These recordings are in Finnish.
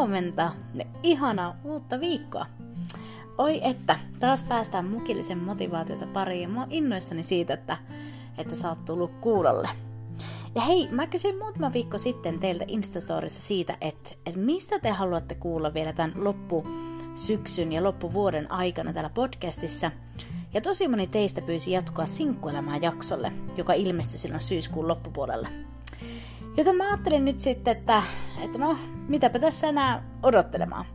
huomenta ja ihanaa uutta viikkoa. Oi että, taas päästään mukillisen motivaatiota pariin. Mä oon innoissani siitä, että, että sä oot tullut kuulolle. Ja hei, mä kysyin muutama viikko sitten teiltä Instastorissa siitä, että, että mistä te haluatte kuulla vielä tämän loppusyksyn ja loppuvuoden aikana täällä podcastissa. Ja tosi moni teistä pyysi jatkoa sinkkuelämää jaksolle, joka ilmestyi silloin syyskuun loppupuolella. Joten mä ajattelin nyt sitten, että, että no, mitäpä tässä enää odottelemaan.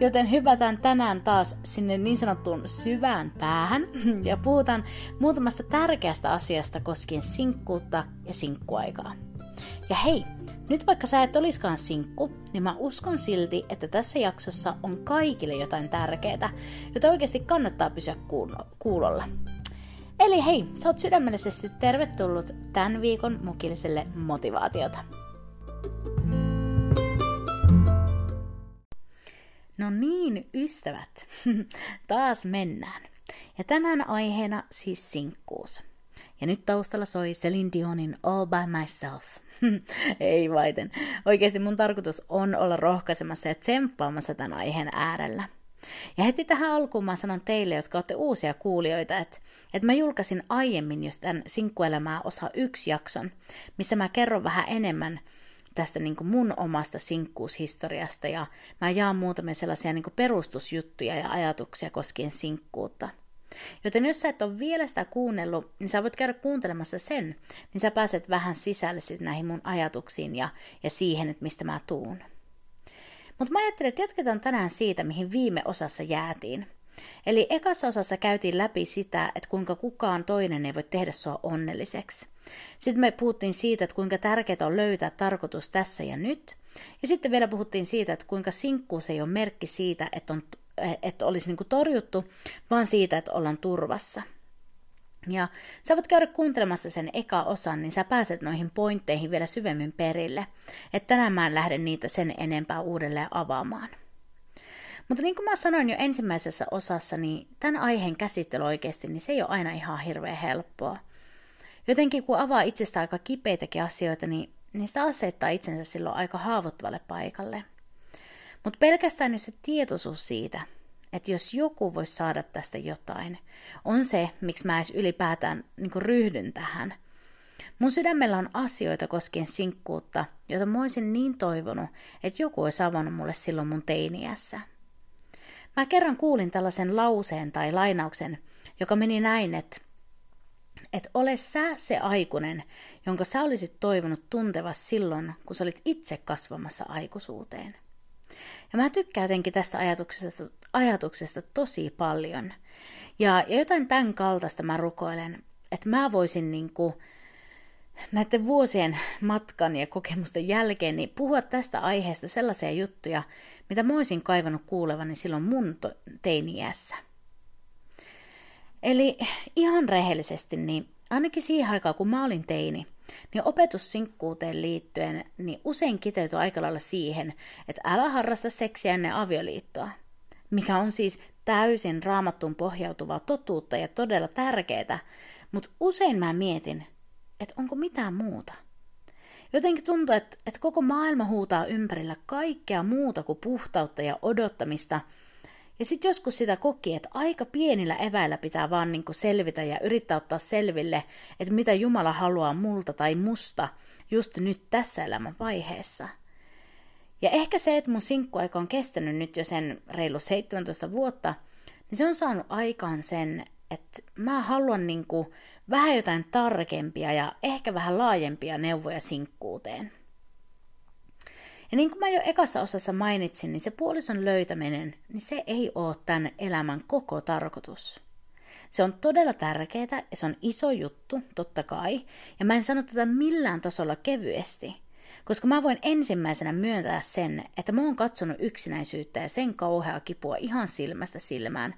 Joten hypätään tänään taas sinne niin sanottuun syvään päähän ja puhutaan muutamasta tärkeästä asiasta koskien sinkkuutta ja sinkkuaikaa. Ja hei, nyt vaikka sä et oliskaan sinkku, niin mä uskon silti, että tässä jaksossa on kaikille jotain tärkeää, jota oikeasti kannattaa pysyä kuulolla. Eli hei, sä oot sydämellisesti tervetullut tämän viikon mukilliselle motivaatiota. No niin, ystävät, taas mennään. Ja tänään aiheena siis sinkkuus. Ja nyt taustalla soi Celine Dionin All By Myself. Ei vaiten. Oikeasti mun tarkoitus on olla rohkaisemassa ja tsemppaamassa tämän aiheen äärellä. Ja heti tähän alkuun mä sanon teille, jotka olette uusia kuulijoita, että, että mä julkaisin aiemmin just tämän sinkkuelämää osa yksi jakson, missä mä kerron vähän enemmän tästä niin kuin mun omasta sinkkuushistoriasta ja mä jaan muutamia sellaisia niin kuin perustusjuttuja ja ajatuksia koskien sinkkuutta. Joten jos sä et ole vielä sitä kuunnellut, niin sä voit käydä kuuntelemassa sen, niin sä pääset vähän sisälle näihin mun ajatuksiin ja, ja siihen, että mistä mä tuun. Mutta mä ajattelin, että jatketaan tänään siitä, mihin viime osassa jäätiin. Eli ekassa osassa käytiin läpi sitä, että kuinka kukaan toinen ei voi tehdä sua onnelliseksi. Sitten me puhuttiin siitä, että kuinka tärkeää on löytää tarkoitus tässä ja nyt. Ja sitten vielä puhuttiin siitä, että kuinka sinkkuus ei ole merkki siitä, että, on, että olisi niin torjuttu, vaan siitä, että ollaan turvassa – ja sä voit käydä kuuntelemassa sen eka osan, niin sä pääset noihin pointteihin vielä syvemmin perille. Että tänään mä en lähde niitä sen enempää uudelleen avaamaan. Mutta niin kuin mä sanoin jo ensimmäisessä osassa, niin tämän aiheen käsittely oikeasti, niin se ei ole aina ihan hirveän helppoa. Jotenkin kun avaa itsestä aika kipeitäkin asioita, niin, sitä asettaa itsensä silloin aika haavoittuvalle paikalle. Mutta pelkästään jos se tietoisuus siitä, että jos joku voisi saada tästä jotain, on se, miksi mä edes ylipäätään niin ryhdyn tähän. Mun sydämellä on asioita koskien sinkkuutta, joita mä olisin niin toivonut, että joku olisi avannut mulle silloin mun teiniässä. Mä kerran kuulin tällaisen lauseen tai lainauksen, joka meni näin, että että ole sä se aikuinen, jonka sä olisit toivonut tuntevas silloin, kun sä olit itse kasvamassa aikuisuuteen. Ja mä tykkään jotenkin tästä ajatuksesta, ajatuksesta tosi paljon. Ja, ja jotain tämän kaltaista mä rukoilen, että mä voisin niin kuin, näiden vuosien matkan ja kokemusten jälkeen niin puhua tästä aiheesta sellaisia juttuja, mitä mä olisin kaivannut kuulevani silloin mun teini-iässä. Eli ihan rehellisesti, niin ainakin siihen aikaan, kun mä olin teini, niin opetussinkkuuteen liittyen niin usein kiteytyy aika lailla siihen, että älä harrasta seksiä ennen avioliittoa, mikä on siis täysin raamattuun pohjautuvaa totuutta ja todella tärkeää, mutta usein mä mietin, että onko mitään muuta. Jotenkin tuntuu, että, että koko maailma huutaa ympärillä kaikkea muuta kuin puhtautta ja odottamista – ja sitten joskus sitä koki, että aika pienillä eväillä pitää vaan niinku selvitä ja yrittää ottaa selville, että mitä Jumala haluaa multa tai musta just nyt tässä elämän vaiheessa. Ja ehkä se, että mun sinkkuaika on kestänyt nyt jo sen reilu 17 vuotta, niin se on saanut aikaan sen, että mä haluan niinku vähän jotain tarkempia ja ehkä vähän laajempia neuvoja sinkkuuteen. Ja niin kuin mä jo ekassa osassa mainitsin, niin se puolison löytäminen, niin se ei ole tämän elämän koko tarkoitus. Se on todella tärkeää ja se on iso juttu, totta kai, ja mä en sano tätä millään tasolla kevyesti, Koska mä voin ensimmäisenä myöntää sen, että mä oon katsonut yksinäisyyttä ja sen kauheaa kipua ihan silmästä silmään.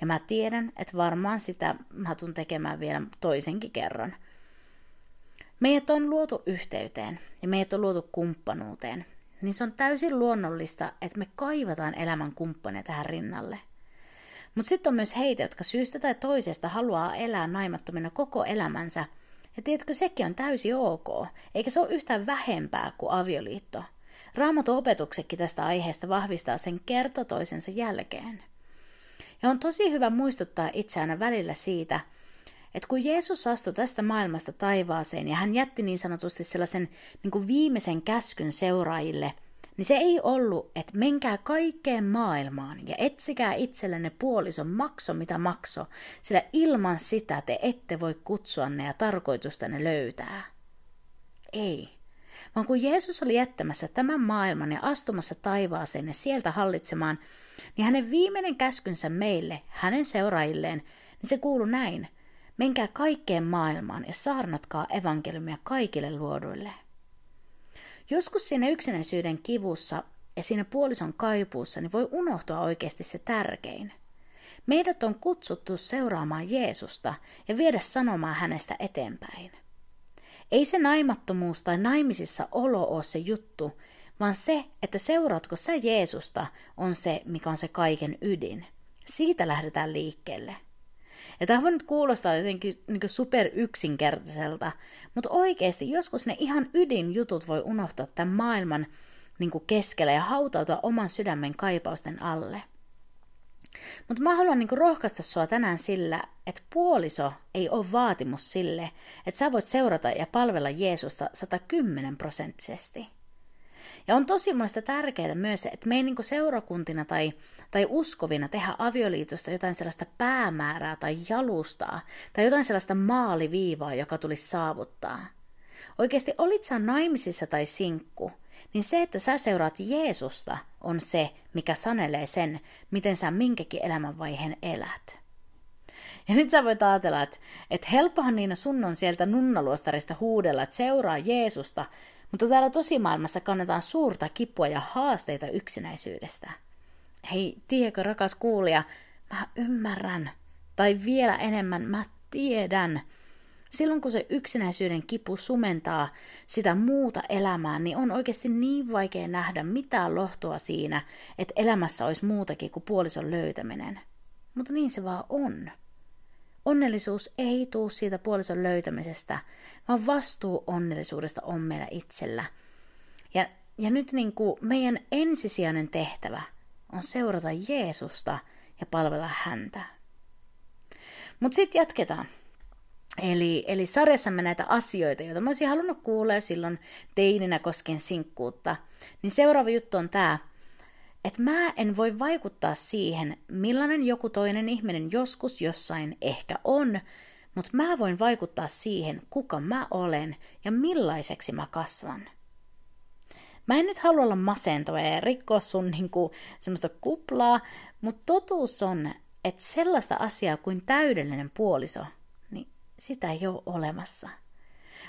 Ja mä tiedän, että varmaan sitä mä tuun tekemään vielä toisenkin kerran. Meidät on luotu yhteyteen ja meidät on luotu kumppanuuteen. Niin se on täysin luonnollista, että me kaivataan elämän kumppania tähän rinnalle. Mutta sitten on myös heitä, jotka syystä tai toisesta haluaa elää naimattomina koko elämänsä – ja tiedätkö, sekin on täysin ok, eikä se ole yhtään vähempää kuin avioliitto. Raamatun opetuksekin tästä aiheesta vahvistaa sen kerta toisensa jälkeen. Ja on tosi hyvä muistuttaa itseään välillä siitä, että kun Jeesus astui tästä maailmasta taivaaseen ja hän jätti niin sanotusti sellaisen niin kuin viimeisen käskyn seuraajille – niin se ei ollut, että menkää kaikkeen maailmaan ja etsikää itsellenne puolison makso mitä makso, sillä ilman sitä te ette voi kutsua ne ja tarkoitustanne löytää. Ei. Vaan kun Jeesus oli jättämässä tämän maailman ja astumassa taivaaseen ja sieltä hallitsemaan, niin hänen viimeinen käskynsä meille, hänen seuraajilleen, niin se kuuluu näin. Menkää kaikkeen maailmaan ja saarnatkaa evankeliumia kaikille luoduille. Joskus siinä yksinäisyyden kivussa ja siinä puolison kaipuussa niin voi unohtua oikeasti se tärkein. Meidät on kutsuttu seuraamaan Jeesusta ja viedä sanomaan hänestä eteenpäin. Ei se naimattomuus tai naimisissa olo ole se juttu, vaan se, että seuraatko sä Jeesusta, on se, mikä on se kaiken ydin. Siitä lähdetään liikkeelle. Ja tämä voi nyt kuulostaa jotenkin niin super yksinkertaiselta, mutta oikeasti joskus ne ihan ydinjutut voi unohtaa tämän maailman niin keskellä ja hautautua oman sydämen kaipausten alle. Mutta mä haluan niinku rohkaista sua tänään sillä, että puoliso ei ole vaatimus sille, että sä voit seurata ja palvella Jeesusta 110 prosenttisesti. Ja on tosi monesta tärkeää myös, että me ei niin seurakuntina tai, tai uskovina tehdä avioliitosta jotain sellaista päämäärää tai jalustaa tai jotain sellaista maaliviivaa, joka tulisi saavuttaa. Oikeasti olit sä naimisissa tai sinkku, niin se, että sä seuraat Jeesusta, on se, mikä sanelee sen, miten sä minkäkin elämänvaiheen elät. Ja nyt sä voit ajatella, että, että helppohan Niina sun on sieltä nunnaluostarista huudella, että seuraa Jeesusta, mutta täällä tosimaailmassa kannetaan suurta kipua ja haasteita yksinäisyydestä. Hei, tiedätkö rakas kuulija, mä ymmärrän. Tai vielä enemmän, mä tiedän. Silloin kun se yksinäisyyden kipu sumentaa sitä muuta elämää, niin on oikeasti niin vaikea nähdä mitään lohtoa siinä, että elämässä olisi muutakin kuin puolison löytäminen. Mutta niin se vaan on. Onnellisuus ei tuu siitä puolison löytämisestä, vaan vastuu onnellisuudesta on meillä itsellä. Ja, ja nyt niin kuin meidän ensisijainen tehtävä on seurata Jeesusta ja palvella häntä. Mutta sitten jatketaan. Eli, eli sarjassamme näitä asioita, joita mä olisin halunnut kuulla jo silloin teininä koskien sinkkuutta, niin seuraava juttu on tämä, että mä en voi vaikuttaa siihen, millainen joku toinen ihminen joskus jossain ehkä on, mutta mä voin vaikuttaa siihen, kuka mä olen ja millaiseksi mä kasvan. Mä en nyt halua olla masentava ja rikkoa sun niinku, semmoista kuplaa, mutta totuus on, että sellaista asiaa kuin täydellinen puoliso, niin sitä ei ole olemassa.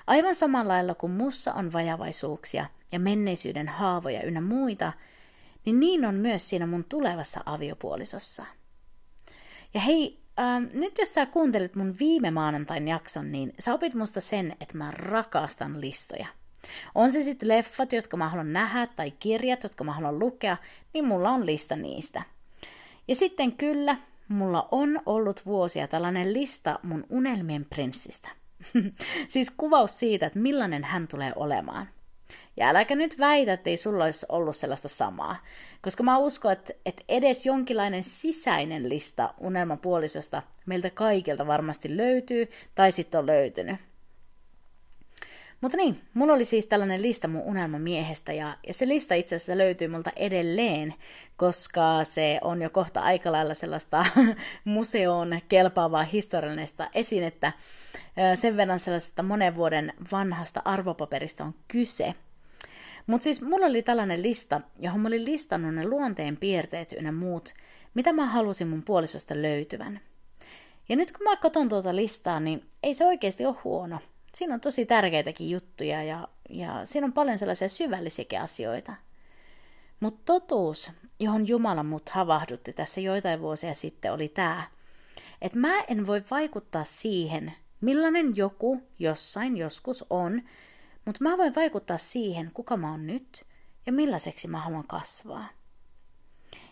Aivan samalla lailla kuin mussa on vajavaisuuksia ja menneisyyden haavoja ynnä muita, niin niin on myös siinä mun tulevassa aviopuolisossa. Ja hei, ähm, nyt jos sä kuuntelit mun viime maanantain jakson, niin sä opit musta sen, että mä rakastan listoja. On se sitten leffat, jotka mä haluan nähdä, tai kirjat, jotka mä haluan lukea, niin mulla on lista niistä. Ja sitten kyllä, mulla on ollut vuosia tällainen lista mun unelmien prinssistä. siis kuvaus siitä, että millainen hän tulee olemaan – ja äläkä nyt väitä, että ei sulla olisi ollut sellaista samaa. Koska mä uskon, että, että edes jonkinlainen sisäinen lista unelmapuolisosta meiltä kaikilta varmasti löytyy, tai sitten on löytynyt. Mutta niin, mulla oli siis tällainen lista mun unelmamiehestä, ja, ja se lista itse asiassa löytyy multa edelleen, koska se on jo kohta aika lailla sellaista museoon kelpaavaa historiallista esinettä. Sen verran sellaisesta monen vuoden vanhasta arvopaperista on kyse. Mutta siis mulla oli tällainen lista, johon mä olin listannut ne luonteen piirteet ynnä muut, mitä mä halusin mun puolisosta löytyvän. Ja nyt kun mä katson tuota listaa, niin ei se oikeasti ole huono. Siinä on tosi tärkeitäkin juttuja ja ja siinä on paljon sellaisia syvällisiäkin asioita. Mutta totuus, johon Jumala mut havahdutti tässä joitain vuosia sitten, oli tämä, että mä en voi vaikuttaa siihen, millainen joku jossain joskus on, mutta mä voin vaikuttaa siihen, kuka mä oon nyt ja millaiseksi mä haluan kasvaa.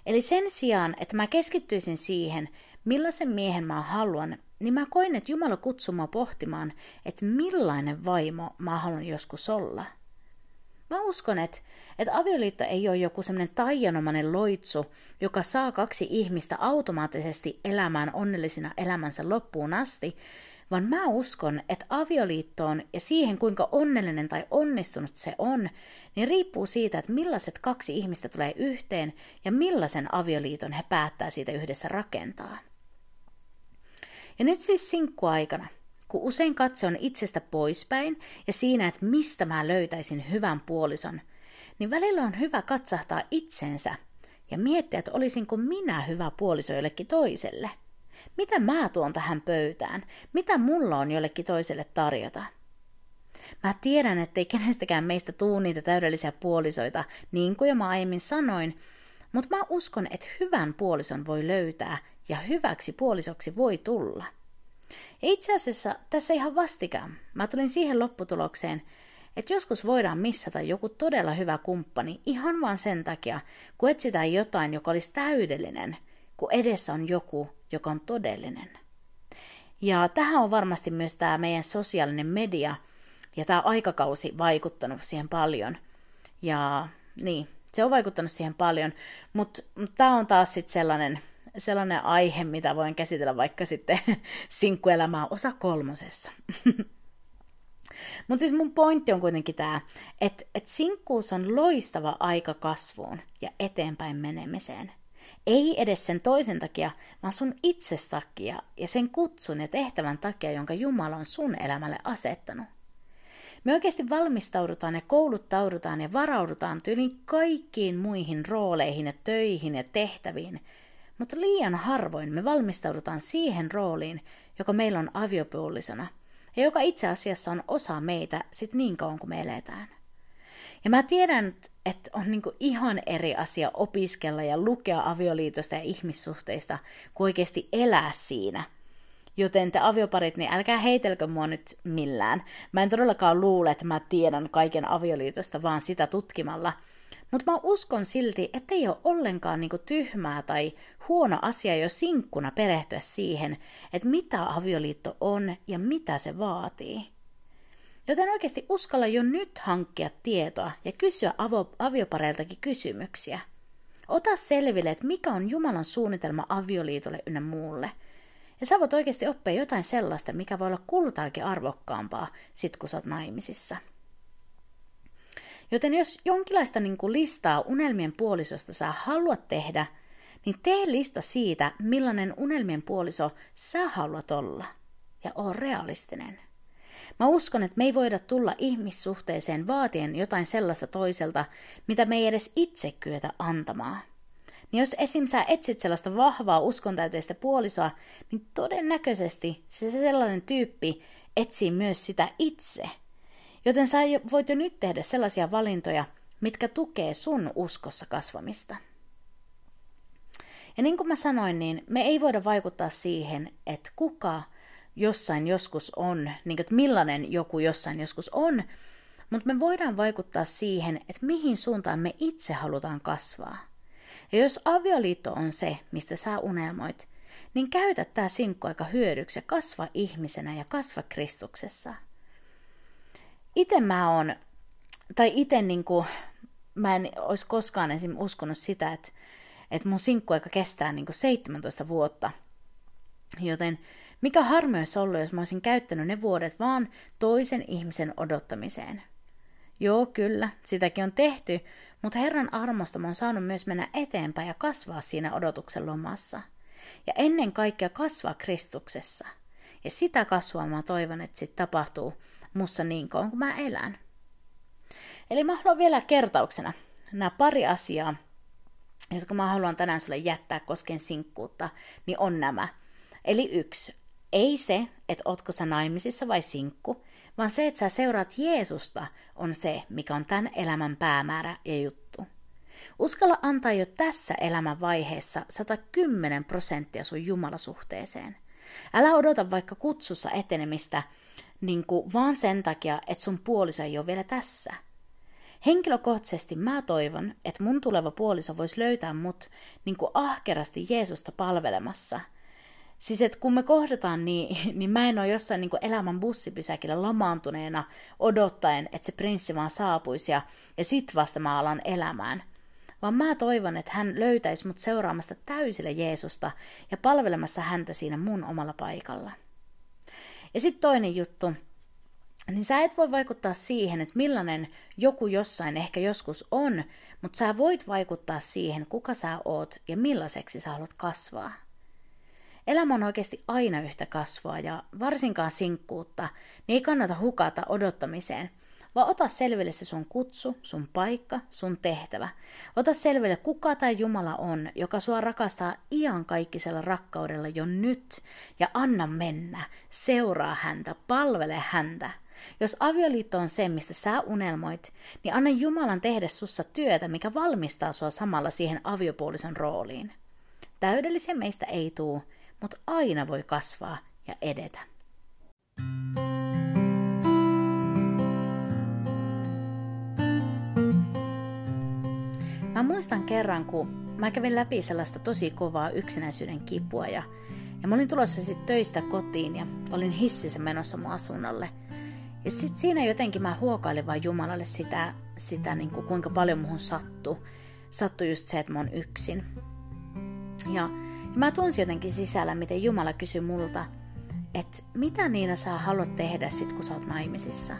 Eli sen sijaan, että mä keskittyisin siihen, millaisen miehen mä haluan, niin mä koin, että Jumala kutsuu mua pohtimaan, että millainen vaimo mä haluan joskus olla. Mä uskon, että, että avioliitto ei ole joku semmoinen taianomainen loitsu, joka saa kaksi ihmistä automaattisesti elämään onnellisina elämänsä loppuun asti, vaan mä uskon, että avioliittoon ja siihen, kuinka onnellinen tai onnistunut se on, niin riippuu siitä, että millaiset kaksi ihmistä tulee yhteen ja millaisen avioliiton he päättää siitä yhdessä rakentaa. Ja nyt siis sinkkuaikana, kun usein katse on itsestä poispäin ja siinä, että mistä mä löytäisin hyvän puolison, niin välillä on hyvä katsahtaa itsensä ja miettiä, että olisinko minä hyvä puoliso jollekin toiselle – mitä mä tuon tähän pöytään? Mitä mulla on jollekin toiselle tarjota? Mä tiedän, ettei kenestäkään meistä tuu niitä täydellisiä puolisoita, niin kuin jo mä aiemmin sanoin, mutta mä uskon, että hyvän puolison voi löytää ja hyväksi puolisoksi voi tulla. Ja itse asiassa tässä ihan vastikään mä tulin siihen lopputulokseen, että joskus voidaan missata joku todella hyvä kumppani ihan vain sen takia, kun etsitään jotain, joka olisi täydellinen – kun edessä on joku, joka on todellinen. Ja tähän on varmasti myös tämä meidän sosiaalinen media ja tämä aikakausi vaikuttanut siihen paljon. Ja niin, se on vaikuttanut siihen paljon, mutta tämä on taas sitten sellainen, sellainen aihe, mitä voin käsitellä vaikka sitten sinkkuelämää osa kolmosessa. Mutta siis mun pointti on kuitenkin tämä, että et sinkkuus on loistava aika kasvuun ja eteenpäin menemiseen. Ei edes sen toisen takia, vaan sun itses takia ja sen kutsun ja tehtävän takia, jonka Jumala on sun elämälle asettanut. Me oikeasti valmistaudutaan ja kouluttaudutaan ja varaudutaan tyyliin kaikkiin muihin rooleihin ja töihin ja tehtäviin, mutta liian harvoin me valmistaudutaan siihen rooliin, joka meillä on aviopuolisona ja joka itse asiassa on osa meitä sit niin kauan kuin me eletään. Ja mä tiedän, että on niinku ihan eri asia opiskella ja lukea avioliitosta ja ihmissuhteista, kuin oikeasti elää siinä. Joten te avioparit, niin älkää heitelkö mua nyt millään. Mä en todellakaan luule, että mä tiedän kaiken avioliitosta vaan sitä tutkimalla. Mutta mä uskon silti, että ei ole ollenkaan niinku tyhmää tai huono asia jo sinkkuna perehtyä siihen, että mitä avioliitto on ja mitä se vaatii. Joten oikeasti uskalla jo nyt hankkia tietoa ja kysyä avo- aviopareiltakin kysymyksiä. Ota selville, että mikä on Jumalan suunnitelma avioliitolle ynnä muulle. Ja sä voit oikeasti oppia jotain sellaista, mikä voi olla kultaakin arvokkaampaa sit kun sä oot naimisissa. Joten jos jonkinlaista niin kuin listaa unelmien puolisosta sä haluat tehdä, niin tee lista siitä, millainen unelmien puoliso sä haluat olla. Ja oo realistinen. Mä uskon, että me ei voida tulla ihmissuhteeseen vaatien jotain sellaista toiselta, mitä me ei edes itse kyetä antamaan. Niin jos esim. sä etsit sellaista vahvaa uskontäyteistä puolisoa, niin todennäköisesti se sellainen tyyppi etsii myös sitä itse. Joten sä voit jo nyt tehdä sellaisia valintoja, mitkä tukee sun uskossa kasvamista. Ja niin kuin mä sanoin, niin me ei voida vaikuttaa siihen, että kuka jossain joskus on, niin kuin, että millainen joku jossain joskus on, mutta me voidaan vaikuttaa siihen, että mihin suuntaan me itse halutaan kasvaa. Ja jos avioliitto on se, mistä sä unelmoit, niin käytä tämä aika hyödyksi ja kasva ihmisenä ja kasva Kristuksessa. Itse mä oon, tai itse niin kuin, mä en olisi koskaan esim. uskonut sitä, että, että mun sinkkuaika kestää niin kuin 17 vuotta. Joten mikä harmi olisi ollut, jos mä olisin käyttänyt ne vuodet vaan toisen ihmisen odottamiseen. Joo, kyllä, sitäkin on tehty, mutta Herran armosta mä oon saanut myös mennä eteenpäin ja kasvaa siinä odotuksen lomassa. Ja ennen kaikkea kasvaa Kristuksessa. Ja sitä kasvua mä toivon, että sit tapahtuu mussa niin kauan kuin mä elän. Eli mä haluan vielä kertauksena nämä pari asiaa, jotka mä haluan tänään sulle jättää koskien sinkkuutta, niin on nämä. Eli yksi, ei se, että ootko sä naimisissa vai sinkku, vaan se, että sä seuraat Jeesusta, on se, mikä on tämän elämän päämäärä ja juttu. Uskalla antaa jo tässä elämän vaiheessa 110 prosenttia sun jumalasuhteeseen. Älä odota vaikka kutsussa etenemistä niin kuin vaan sen takia, että sun puoliso ei ole vielä tässä. Henkilökohtaisesti mä toivon, että mun tuleva puoliso voisi löytää mut niin kuin ahkerasti Jeesusta palvelemassa – Siis että kun me kohdataan, niin, niin mä en ole jossain niin elämän bussipysäkillä lamaantuneena odottaen, että se prinssi vaan saapuisi ja, ja sit vasta mä alan elämään. Vaan mä toivon, että hän löytäisi mut seuraamasta täysillä Jeesusta ja palvelemassa häntä siinä mun omalla paikalla. Ja sitten toinen juttu, niin sä et voi vaikuttaa siihen, että millainen joku jossain ehkä joskus on, mutta sä voit vaikuttaa siihen, kuka sä oot ja millaiseksi sä haluat kasvaa. Elämä on oikeasti aina yhtä kasvua ja varsinkaan sinkkuutta, niin ei kannata hukata odottamiseen, vaan ota selville se sun kutsu, sun paikka, sun tehtävä. Ota selville, kuka tai Jumala on, joka sua rakastaa iankaikkisella rakkaudella jo nyt, ja anna mennä, seuraa häntä, palvele häntä. Jos avioliitto on se, mistä sä unelmoit, niin anna Jumalan tehdä sussa työtä, mikä valmistaa sua samalla siihen aviopuolison rooliin. Täydellisiä meistä ei tuu, mutta aina voi kasvaa ja edetä. Mä muistan kerran, kun mä kävin läpi sellaista tosi kovaa yksinäisyyden kipua ja, ja mä olin tulossa sitten töistä kotiin ja olin hississä menossa mun asunnolle. Ja sitten siinä jotenkin mä huokailin vaan Jumalalle sitä, sitä niin kuin kuinka paljon muhun sattui. Sattui just se, että mä oon yksin. Ja ja mä tunsin jotenkin sisällä, miten Jumala kysyi multa, että mitä Niina sä haluat tehdä sit, kun sä oot naimisissa?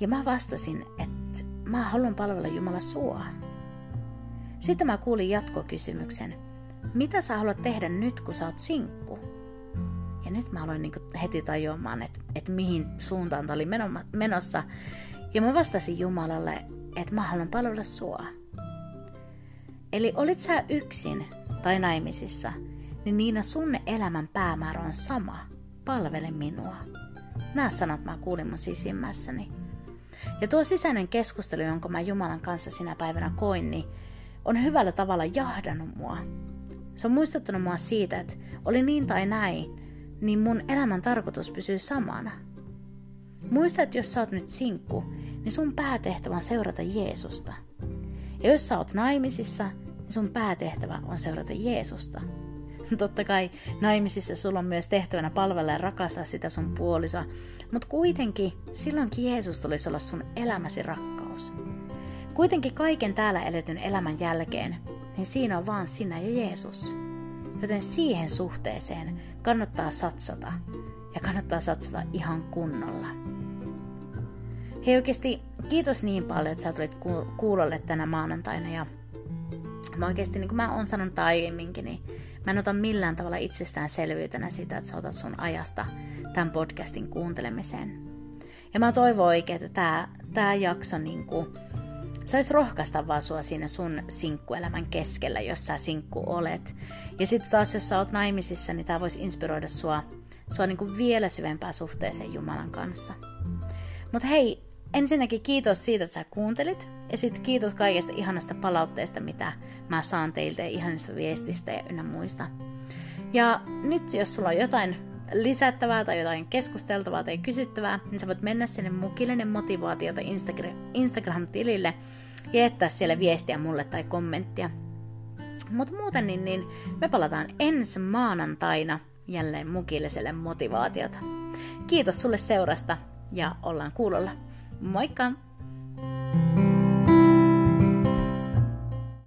Ja mä vastasin, että mä haluan palvella Jumala sua. Sitten mä kuulin jatkokysymyksen, mitä sä haluat tehdä nyt, kun sä oot sinkku? Ja nyt mä aloin niin heti tajuamaan, että, että mihin suuntaan tämä oli menossa. Ja mä vastasin Jumalalle, että mä haluan palvella sua. Eli olit sä yksin tai naimisissa, niin Niina sun elämän päämäärä on sama. Palvele minua. Nämä sanat mä kuulin mun sisimmässäni. Ja tuo sisäinen keskustelu, jonka mä Jumalan kanssa sinä päivänä koin, niin on hyvällä tavalla jahdannut mua. Se on muistuttanut mua siitä, että oli niin tai näin, niin mun elämän tarkoitus pysyy samana. Muista, että jos sä oot nyt sinkku, niin sun päätehtävä on seurata Jeesusta. Ja jos sä oot naimisissa, sun päätehtävä on seurata Jeesusta. Totta kai naimisissa sulla on myös tehtävänä palvella ja rakastaa sitä sun puolisoa, mutta kuitenkin silloinkin Jeesus tulisi olla sun elämäsi rakkaus. Kuitenkin kaiken täällä eletyn elämän jälkeen, niin siinä on vaan sinä ja Jeesus. Joten siihen suhteeseen kannattaa satsata ja kannattaa satsata ihan kunnolla. Hei oikeasti kiitos niin paljon, että sä tulit kuulolle tänä maanantaina ja Mä oikeasti, niin kuin mä oon sanonut aiemminkin, niin mä en ota millään tavalla itsestäänselvyytenä sitä, että sä otat sun ajasta tämän podcastin kuuntelemiseen. Ja mä toivon oikein, että tää, tää jakso niin kuin, saisi rohkaista vaan sua siinä sun sinkkuelämän keskellä, jos sä sinkku olet. Ja sitten taas, jos sä oot naimisissa, niin tää voisi inspiroida sua, sua niin kuin vielä syvempää suhteeseen Jumalan kanssa. Mutta hei, ensinnäkin kiitos siitä, että sä kuuntelit. Ja sitten kiitos kaikesta ihanasta palautteesta, mitä mä saan teiltä ja ihanista viestistä ja ynnä muista. Ja nyt jos sulla on jotain lisättävää tai jotain keskusteltavaa tai kysyttävää, niin sä voit mennä sinne mukillinen motivaatiota Instagram-tilille ja jättää siellä viestiä mulle tai kommenttia. Mutta muuten niin, niin me palataan ensi maanantaina jälleen mukilliselle motivaatiota. Kiitos sulle seurasta ja ollaan kuulolla. Мойка!